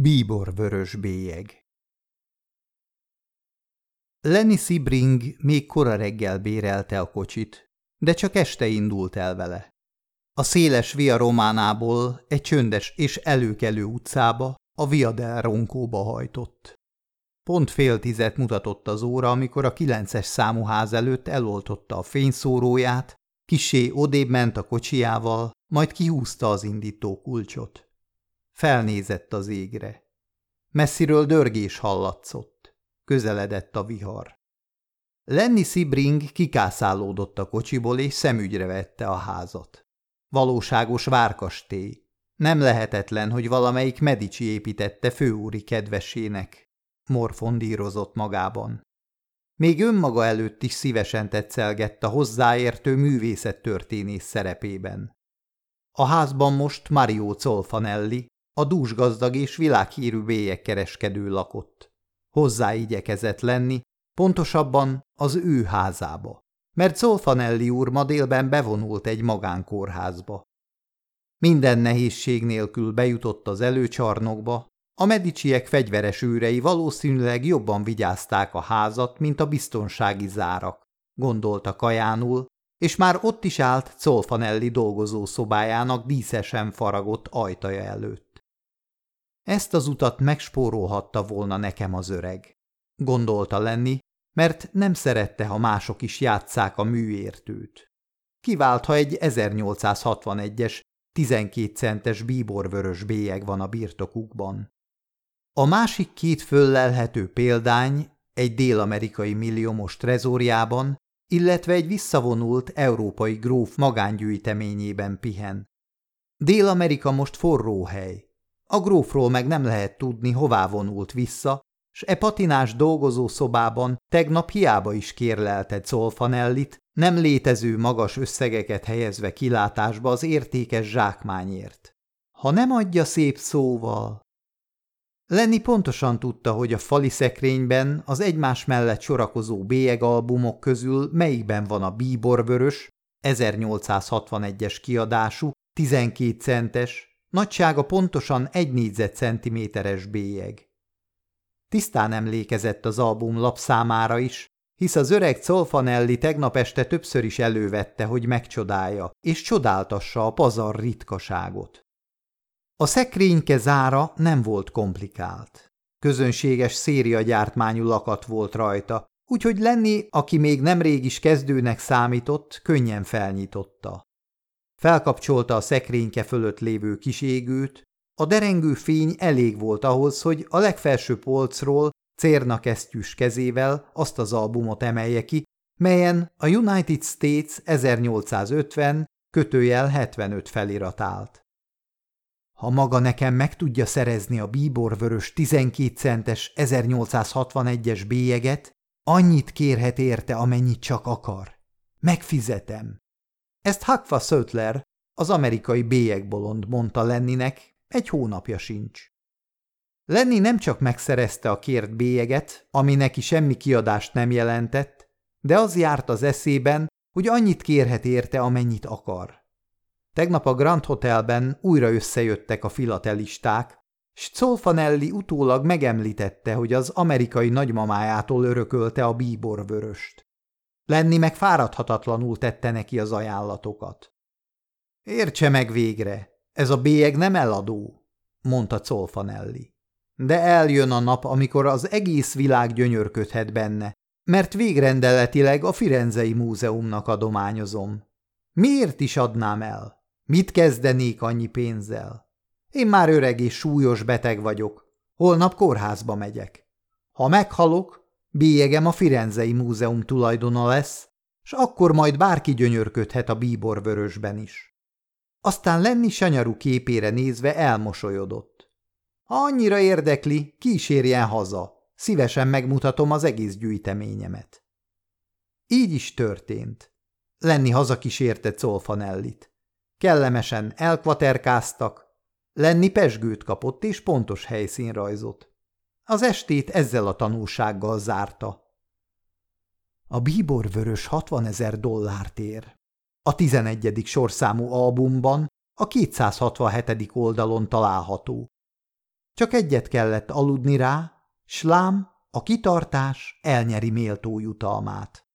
Bíbor vörös bélyeg Lenny Sibring még kora reggel bérelte a kocsit, de csak este indult el vele. A széles Via Románából egy csöndes és előkelő utcába, a Via del Roncóba hajtott. Pont fél tizet mutatott az óra, amikor a kilences számú ház előtt eloltotta a fényszóróját, kisé odébb ment a kocsiával, majd kihúzta az indító kulcsot. Felnézett az égre. Messziről dörgés hallatszott. Közeledett a vihar. Lenny Sibring kikászálódott a kocsiból, és szemügyre vette a házat. Valóságos várkastély. Nem lehetetlen, hogy valamelyik Medici építette főúri kedvesének. Morfondírozott magában. Még önmaga előtt is szívesen tetszelgett a hozzáértő művészettörténész szerepében. A házban most Mario Zolfanelli, a dúsgazdag és világhírű bélyegkereskedő lakott. Hozzá igyekezett lenni, pontosabban az ő házába, mert Zolfanelli úr ma délben bevonult egy magánkórházba. Minden nehézség nélkül bejutott az előcsarnokba, a mediciek fegyveres őrei valószínűleg jobban vigyázták a házat, mint a biztonsági zárak, gondolta Kajánul, és már ott is állt Zolfanelli dolgozó szobájának díszesen faragott ajtaja előtt. Ezt az utat megspórolhatta volna nekem az öreg. Gondolta lenni, mert nem szerette, ha mások is játszák a műértőt. Kivált, ha egy 1861-es, 12 centes bíborvörös bélyeg van a birtokukban. A másik két föllelhető példány egy dél-amerikai milliómos trezóriában, illetve egy visszavonult európai gróf magángyűjteményében pihen. Dél-Amerika most forró hely, a grófról meg nem lehet tudni, hová vonult vissza, s e patinás dolgozó szobában tegnap hiába is kérlelted Zolfanellit, nem létező magas összegeket helyezve kilátásba az értékes zsákmányért. Ha nem adja szép szóval... Lenni pontosan tudta, hogy a fali szekrényben az egymás mellett sorakozó bélyegalbumok közül melyikben van a bíborvörös, 1861-es kiadású, 12 centes, Nagysága pontosan egy négyzetcentiméteres bélyeg. Tisztán emlékezett az album lapszámára is, hisz az öreg Colfanelli tegnap este többször is elővette, hogy megcsodálja, és csodáltassa a pazar ritkaságot. A szekrényke zára nem volt komplikált. Közönséges szériagyártmányú lakat volt rajta, úgyhogy Lenni, aki még nemrég is kezdőnek számított, könnyen felnyitotta. Felkapcsolta a szekrényke fölött lévő kis égőt, a derengő fény elég volt ahhoz, hogy a legfelső polcról cérna kesztyűs kezével azt az albumot emelje ki, melyen a United States 1850 kötőjel 75 felirat állt. Ha maga nekem meg tudja szerezni a bíborvörös 12 centes 1861-es bélyeget, annyit kérhet érte, amennyit csak akar. Megfizetem. Ezt Hakva Sötler, az amerikai bélyegbolond mondta Lenninek, egy hónapja sincs. Lenni nem csak megszerezte a kért bélyeget, ami neki semmi kiadást nem jelentett, de az járt az eszében, hogy annyit kérhet érte, amennyit akar. Tegnap a Grand Hotelben újra összejöttek a filatelisták, s Zolfanelli utólag megemlítette, hogy az amerikai nagymamájától örökölte a bíborvöröst. Lenni meg fáradhatatlanul tette neki az ajánlatokat. Értse meg végre, ez a bélyeg nem eladó, mondta Colfanelli. De eljön a nap, amikor az egész világ gyönyörködhet benne, mert végrendeletileg a Firenzei Múzeumnak adományozom. Miért is adnám el? Mit kezdenék annyi pénzzel? Én már öreg és súlyos beteg vagyok. Holnap kórházba megyek. Ha meghalok, Bélyegem a Firenzei Múzeum tulajdona lesz, s akkor majd bárki gyönyörködhet a bíborvörösben is. Aztán Lenni sanyarú képére nézve elmosolyodott. Ha annyira érdekli, kísérjen haza, szívesen megmutatom az egész gyűjteményemet. Így is történt. Lenni hazakísérte Colfanellit. Kellemesen elkvaterkáztak, Lenni pesgőt kapott és pontos helyszínrajzot. Az estét ezzel a tanulsággal zárta. A bíborvörös 60 ezer dollárt ér. A 11. sorszámú albumban a 267. oldalon található. Csak egyet kellett aludni rá, slám, a kitartás elnyeri méltó jutalmát.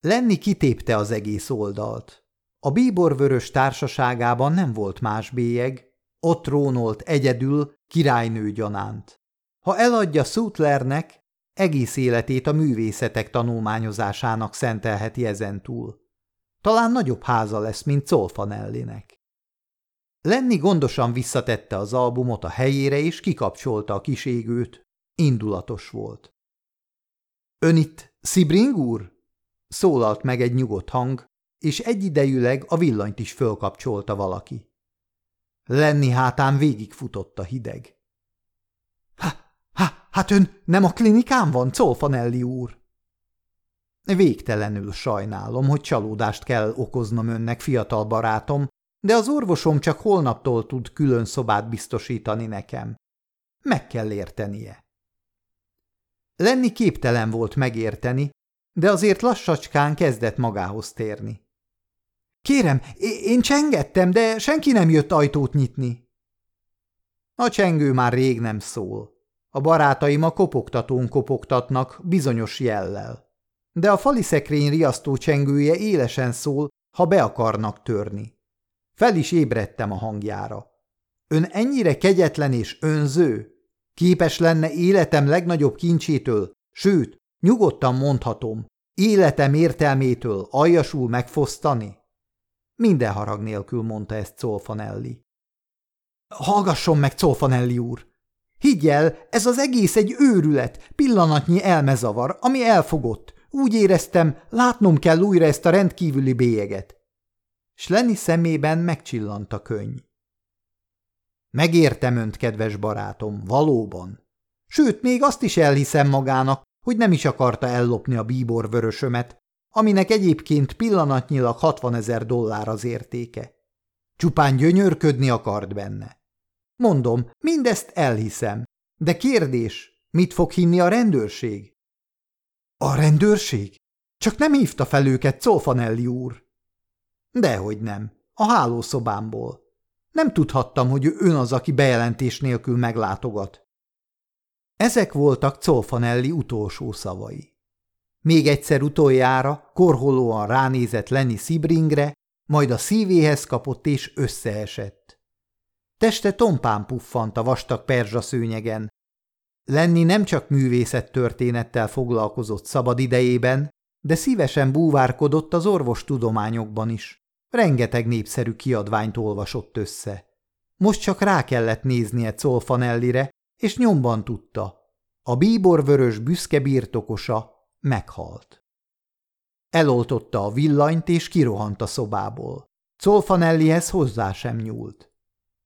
Lenni kitépte az egész oldalt. A bíborvörös társaságában nem volt más bélyeg, ott trónolt egyedül, királynő gyanánt. Ha eladja Sutlernek, egész életét a művészetek tanulmányozásának szentelheti ezentúl. Talán nagyobb háza lesz, mint Colfanellinek. Lenni gondosan visszatette az albumot a helyére, és kikapcsolta a kis égőt. Indulatos volt. – Ön itt, Szibring úr? – szólalt meg egy nyugodt hang, és egyidejűleg a villanyt is fölkapcsolta valaki. Lenni hátán végigfutott a hideg. Hát ön nem a klinikán van, Colfanelli úr? Végtelenül sajnálom, hogy csalódást kell okoznom önnek, fiatal barátom, de az orvosom csak holnaptól tud külön szobát biztosítani nekem. Meg kell értenie. Lenni képtelen volt megérteni, de azért lassacskán kezdett magához térni. Kérem, én csengettem, de senki nem jött ajtót nyitni. A csengő már rég nem szól. A barátaim a kopogtatón kopogtatnak bizonyos jellel. De a fali szekrény riasztó csengője élesen szól, ha be akarnak törni. Fel is ébredtem a hangjára. Ön ennyire kegyetlen és önző? Képes lenne életem legnagyobb kincsétől, sőt, nyugodtan mondhatom, életem értelmétől aljasul megfosztani? Minden harag nélkül mondta ezt Colfanelli. Hallgasson meg, Colfanelli úr! Higgy el, ez az egész egy őrület, pillanatnyi elmezavar, ami elfogott. Úgy éreztem, látnom kell újra ezt a rendkívüli bélyeget s Lenny szemében megcsillant a könny. Megértem önt, kedves barátom, valóban. Sőt, még azt is elhiszem magának, hogy nem is akarta ellopni a bíbor vörösömet, aminek egyébként pillanatnyilag 60 ezer dollár az értéke. Csupán gyönyörködni akart benne. Mondom, mindezt elhiszem, de kérdés, mit fog hinni a rendőrség? A rendőrség? Csak nem hívta fel őket Colfanelli úr. Dehogy nem. A hálószobámból. Nem tudhattam, hogy ön az, aki bejelentés nélkül meglátogat. Ezek voltak Colfanelli utolsó szavai. Még egyszer utoljára korholóan ránézett Lenny Sibringre, majd a szívéhez kapott és összeesett. Teste tompán puffant a vastag perzsa szőnyegen. Lenny nem csak művészettörténettel foglalkozott szabad idejében, de szívesen búvárkodott az orvostudományokban is. Rengeteg népszerű kiadványt olvasott össze. Most csak rá kellett néznie Colfanellire, és nyomban tudta. A bíborvörös büszke birtokosa meghalt. Eloltotta a villanyt, és kirohant a szobából. Colfanellihez hozzá sem nyúlt.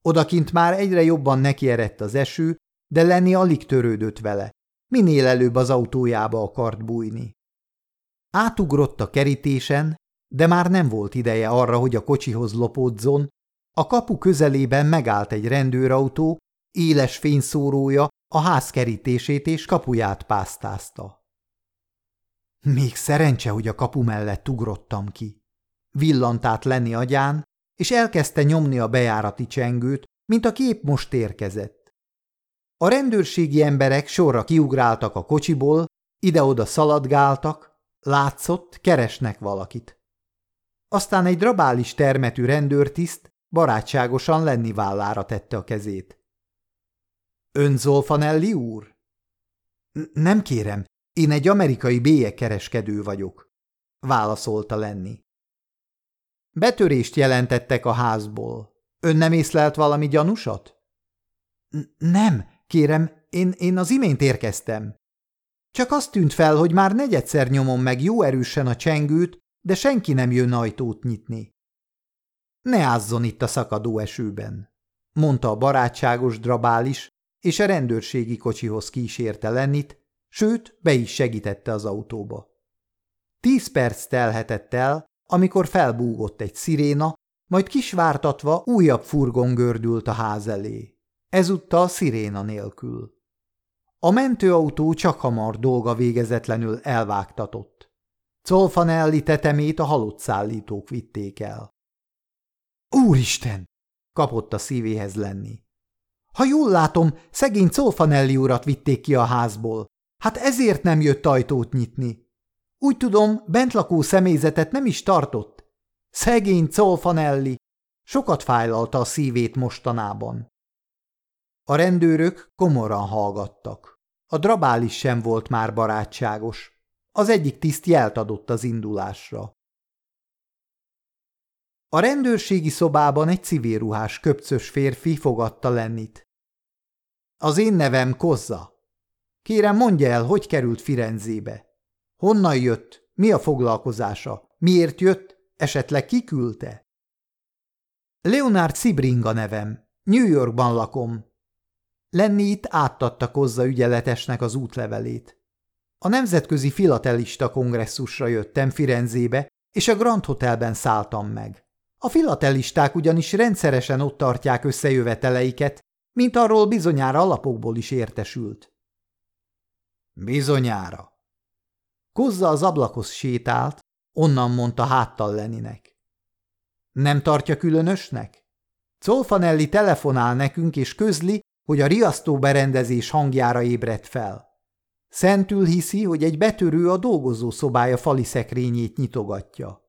Odakint már egyre jobban nekierett az eső, de Lenni alig törődött vele. Minél előbb az autójába akart bújni. Átugrott a kerítésen, de már nem volt ideje arra, hogy a kocsihoz lopódzon. A kapu közelében megállt egy rendőrautó, éles fényszórója a ház kerítését és kapuját pásztázta. Még szerencse, hogy a kapu mellett ugrottam ki. Villant át Lenni agyán, és elkezdte nyomni a bejárati csengőt, mint a kép most érkezett. A rendőrségi emberek sorra kiugráltak a kocsiból, ide-oda szaladgáltak, látszott, keresnek valakit. Aztán egy drabális termetű rendőrtiszt barátságosan Lenni vállára tette a kezét. – Ön Zolfanelli úr? – Nem kérem, én egy amerikai bélyegkereskedő vagyok – válaszolta Lenni. Betörést jelentettek a házból. Ön nem észlelt valami gyanúsat? – Nem, kérem, én, én az imént érkeztem. Csak azt tűnt fel, hogy már negyedszer nyomom meg jó erősen a csengőt, de senki nem jön ajtót nyitni. Ne ázzon itt a szakadó esőben, mondta a barátságos drabális, és a rendőrségi kocsihoz kísérte Lennit, sőt, be is segítette az autóba. Tíz perc telhetett el, amikor felbúgott egy sziréna, majd kisvártatva újabb furgon gördült a ház elé. Ezúttal sziréna nélkül. A mentőautó csak hamar dolga végezetlenül elvágtatott. Colfanelli tetemét a halott szállítók vitték el. Úristen! kapott a szívéhez lenni. Ha jól látom, szegény Colfanelli urat vitték ki a házból. Hát ezért nem jött ajtót nyitni. Úgy tudom, bentlakó személyzetet nem is tartott. Szegény Colfanelli! Sokat fájlalta a szívét mostanában. A rendőrök komoran hallgattak. A drabális sem volt már barátságos. Az egyik tiszt jelt adott az indulásra. A rendőrségi szobában egy civilruhás köpcös férfi fogadta Lennit. Az én nevem Kozza. Kérem, mondja el, hogy került Firenzébe. Honnan jött? Mi a foglalkozása? Miért jött? Esetleg kiküldte? Leonard Cibringa nevem. New Yorkban lakom. Lenni itt átadta Kozza ügyeletesnek az útlevelét. A Nemzetközi Filatelista Kongresszusra jöttem Firenzébe, és a Grand Hotelben szálltam meg. A filatelisták ugyanis rendszeresen ott tartják összejöveteleiket, mint arról bizonyára alapokból is értesült. Bizonyára. Kozza az ablakhoz sétált, onnan mondta háttal Leninek. Nem tartja különösnek? Colfanelli telefonál nekünk és közli, hogy a riasztó berendezés hangjára ébredt fel. Szentül hiszi, hogy egy betörő a dolgozó szobája fali szekrényét nyitogatja.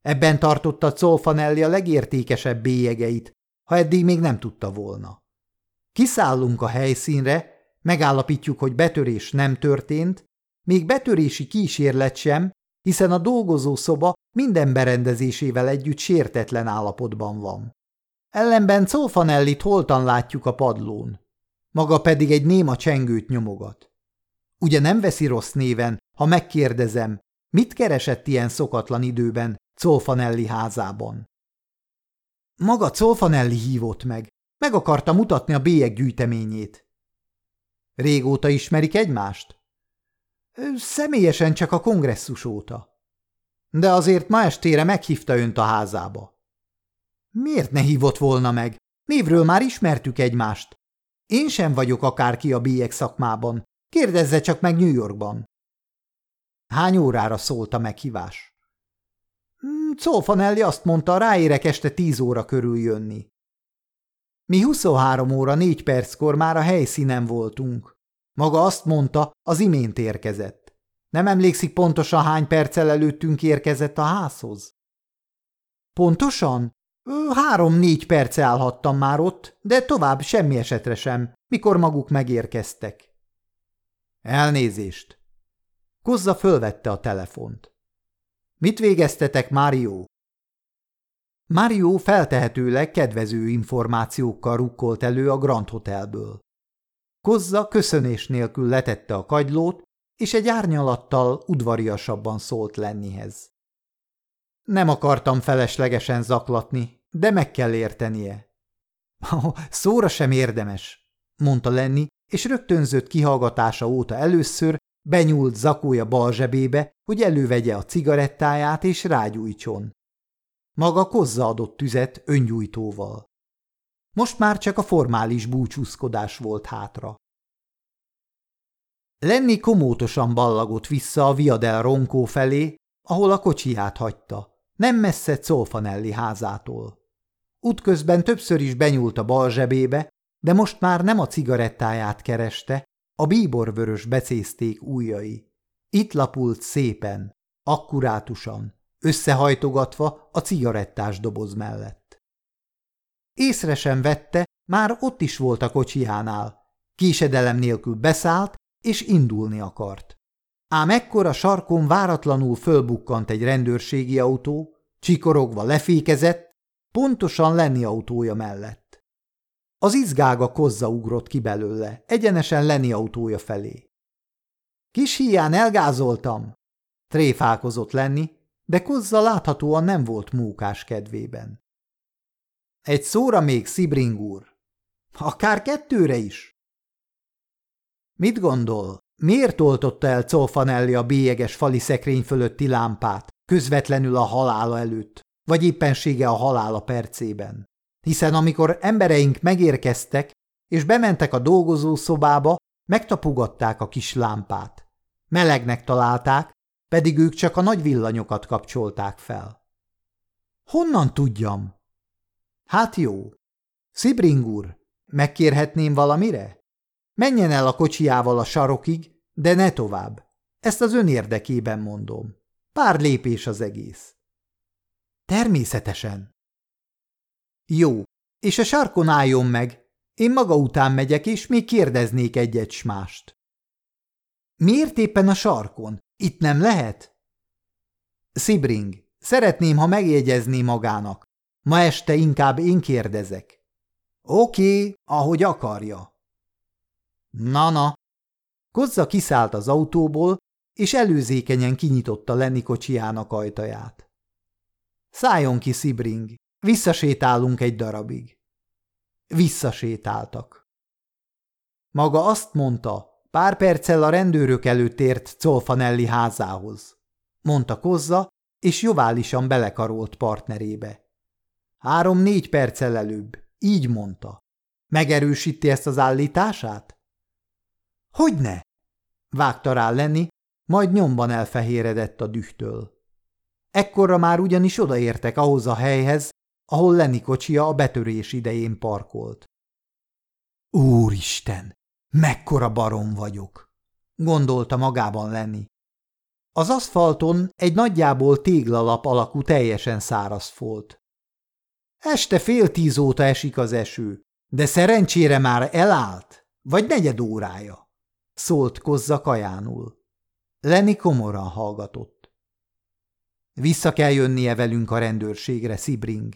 Ebben tartotta Colfanelli a legértékesebb bélyegeit, ha eddig még nem tudta volna. Kiszállunk a helyszínre, megállapítjuk, hogy betörés nem történt, még betörési kísérlet sem, hiszen a dolgozó szoba minden berendezésével együtt sértetlen állapotban van. Ellenben Colfanellit holtan látjuk a padlón. Maga pedig egy néma csengőt nyomogat. Ugye nem veszi rossz néven, ha megkérdezem, mit keresett ilyen szokatlan időben Colfanelli házában? Maga Colfanelli hívott meg. Meg akarta mutatni a bélyeg gyűjteményét. Régóta ismerik egymást? Személyesen csak a kongresszus óta. De azért ma estére meghívta önt a házába. Miért ne hívott volna meg? Névről már ismertük egymást. Én sem vagyok akárki a bélyeg szakmában. Kérdezze csak meg New Yorkban. Hány órára szólt a meghívás? Colfanelli azt mondta, ráérek este tíz óra körül jönni. Mi 23 óra négy perckor már a helyszínen voltunk. Maga azt mondta, az imént érkezett. Nem emlékszik pontosan hány perccel előttünk érkezett a házhoz? Pontosan? Három-négy perce állhattam már ott, de tovább semmi esetre sem, mikor maguk megérkeztek. Elnézést. Kozza fölvette a telefont. Mit végeztetek, Mário? Mário feltehetőleg kedvező információkkal rukkolt elő a Grand Hotelből. Kozza köszönés nélkül letette a kagylót, és egy árnyalattal udvariasabban szólt Lennihez. Nem akartam feleslegesen zaklatni, de meg kell értenie. Oh, szóra sem érdemes, mondta Lenni, és rögtönzött kihallgatása óta először benyúlt zakója bal zsebébe, hogy elővegye a cigarettáját és rágyújtson. Maga kozza adott tüzet öngyújtóval. Most már csak a formális búcsúzkodás volt hátra. Lenni komótosan ballagott vissza a Viadel Ronkó felé, ahol a kocsiját hagyta, nem messze Colfanelli házától. Útközben többször is benyúlt a bal zsebébe, de most már nem a cigarettáját kereste, a bíborvörös becézték ujjai. Itt lapult szépen, akkurátusan, összehajtogatva a cigarettás doboz mellett. Észre sem vette, már ott is volt a kocsijánál. Késedelem nélkül beszállt, és indulni akart. Ám ekkor a sarkon váratlanul fölbukkant egy rendőrségi autó, csikorogva lefékezett, pontosan Lenni autója mellett. Az izgága kozza ugrott ki belőle, egyenesen Lenni autója felé. Kis hián elgázoltam, tréfálkozott Lenni, de kozza láthatóan nem volt mókás kedvében. Egy szóra még, Szibring úr. Akár kettőre is. Mit gondol, miért oltotta el Colfanelli a bélyeges fali szekrény fölötti lámpát, közvetlenül a halála előtt, vagy éppensége a halála percében? Hiszen amikor embereink megérkeztek, és bementek a dolgozószobába, megtapugatták a kis lámpát. Melegnek találták, pedig ők csak a nagy villanyokat kapcsolták fel. Honnan tudjam? Hát jó. Szibring úr, megkérhetném valamire? Menjen el a kocsiával a sarokig, de ne tovább. Ezt az ön érdekében mondom. Pár lépés az egész. Természetesen. Jó, és a sarkon álljon meg. Én maga után megyek, és még kérdeznék egyet s mást. Miért éppen a sarkon? Itt nem lehet? Szibring, szeretném, ha megjegyezné magának. Ma este inkább én kérdezek. Oké, ahogy akarja. Na-na. Kozza kiszállt az autóból, és előzékenyen kinyitotta Lenny kocsijának ajtaját. Szálljon ki, Szibring, visszasétálunk egy darabig. Visszasétáltak. Maga azt mondta, pár perccel a rendőrök előtt ért Colfanelli házához, mondta Kozza, és joválisan belekarolt partnerébe. Három-négy perccel előbb, így mondta. Megerősíti ezt az állítását? Hogyne? Vágta rá Lenni, majd nyomban elfehéredett a dühtől. Ekkorra már ugyanis odaértek ahhoz a helyhez, ahol Lenni kocsia a betörés idején parkolt. Úristen, mekkora barom vagyok, gondolta magában Lenni. Az aszfalton egy nagyjából téglalap alakú teljesen száraz folt. Este fél tíz óta esik az eső, de szerencsére már elállt, vagy negyed órája, szólt Kozza kajánul. Lenni komoran hallgatott. Vissza kell jönnie velünk a rendőrségre, Szibring.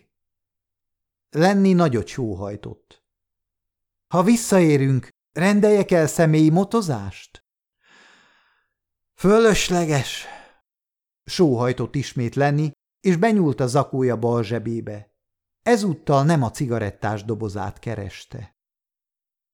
Lenni nagyot sóhajtott. Ha visszaérünk, rendeljek el személyi motozást? Fölösleges! Sóhajtott ismét Lenni, és benyúlt a zakója bal zsebébe. Ezúttal nem a cigarettás dobozát kereste.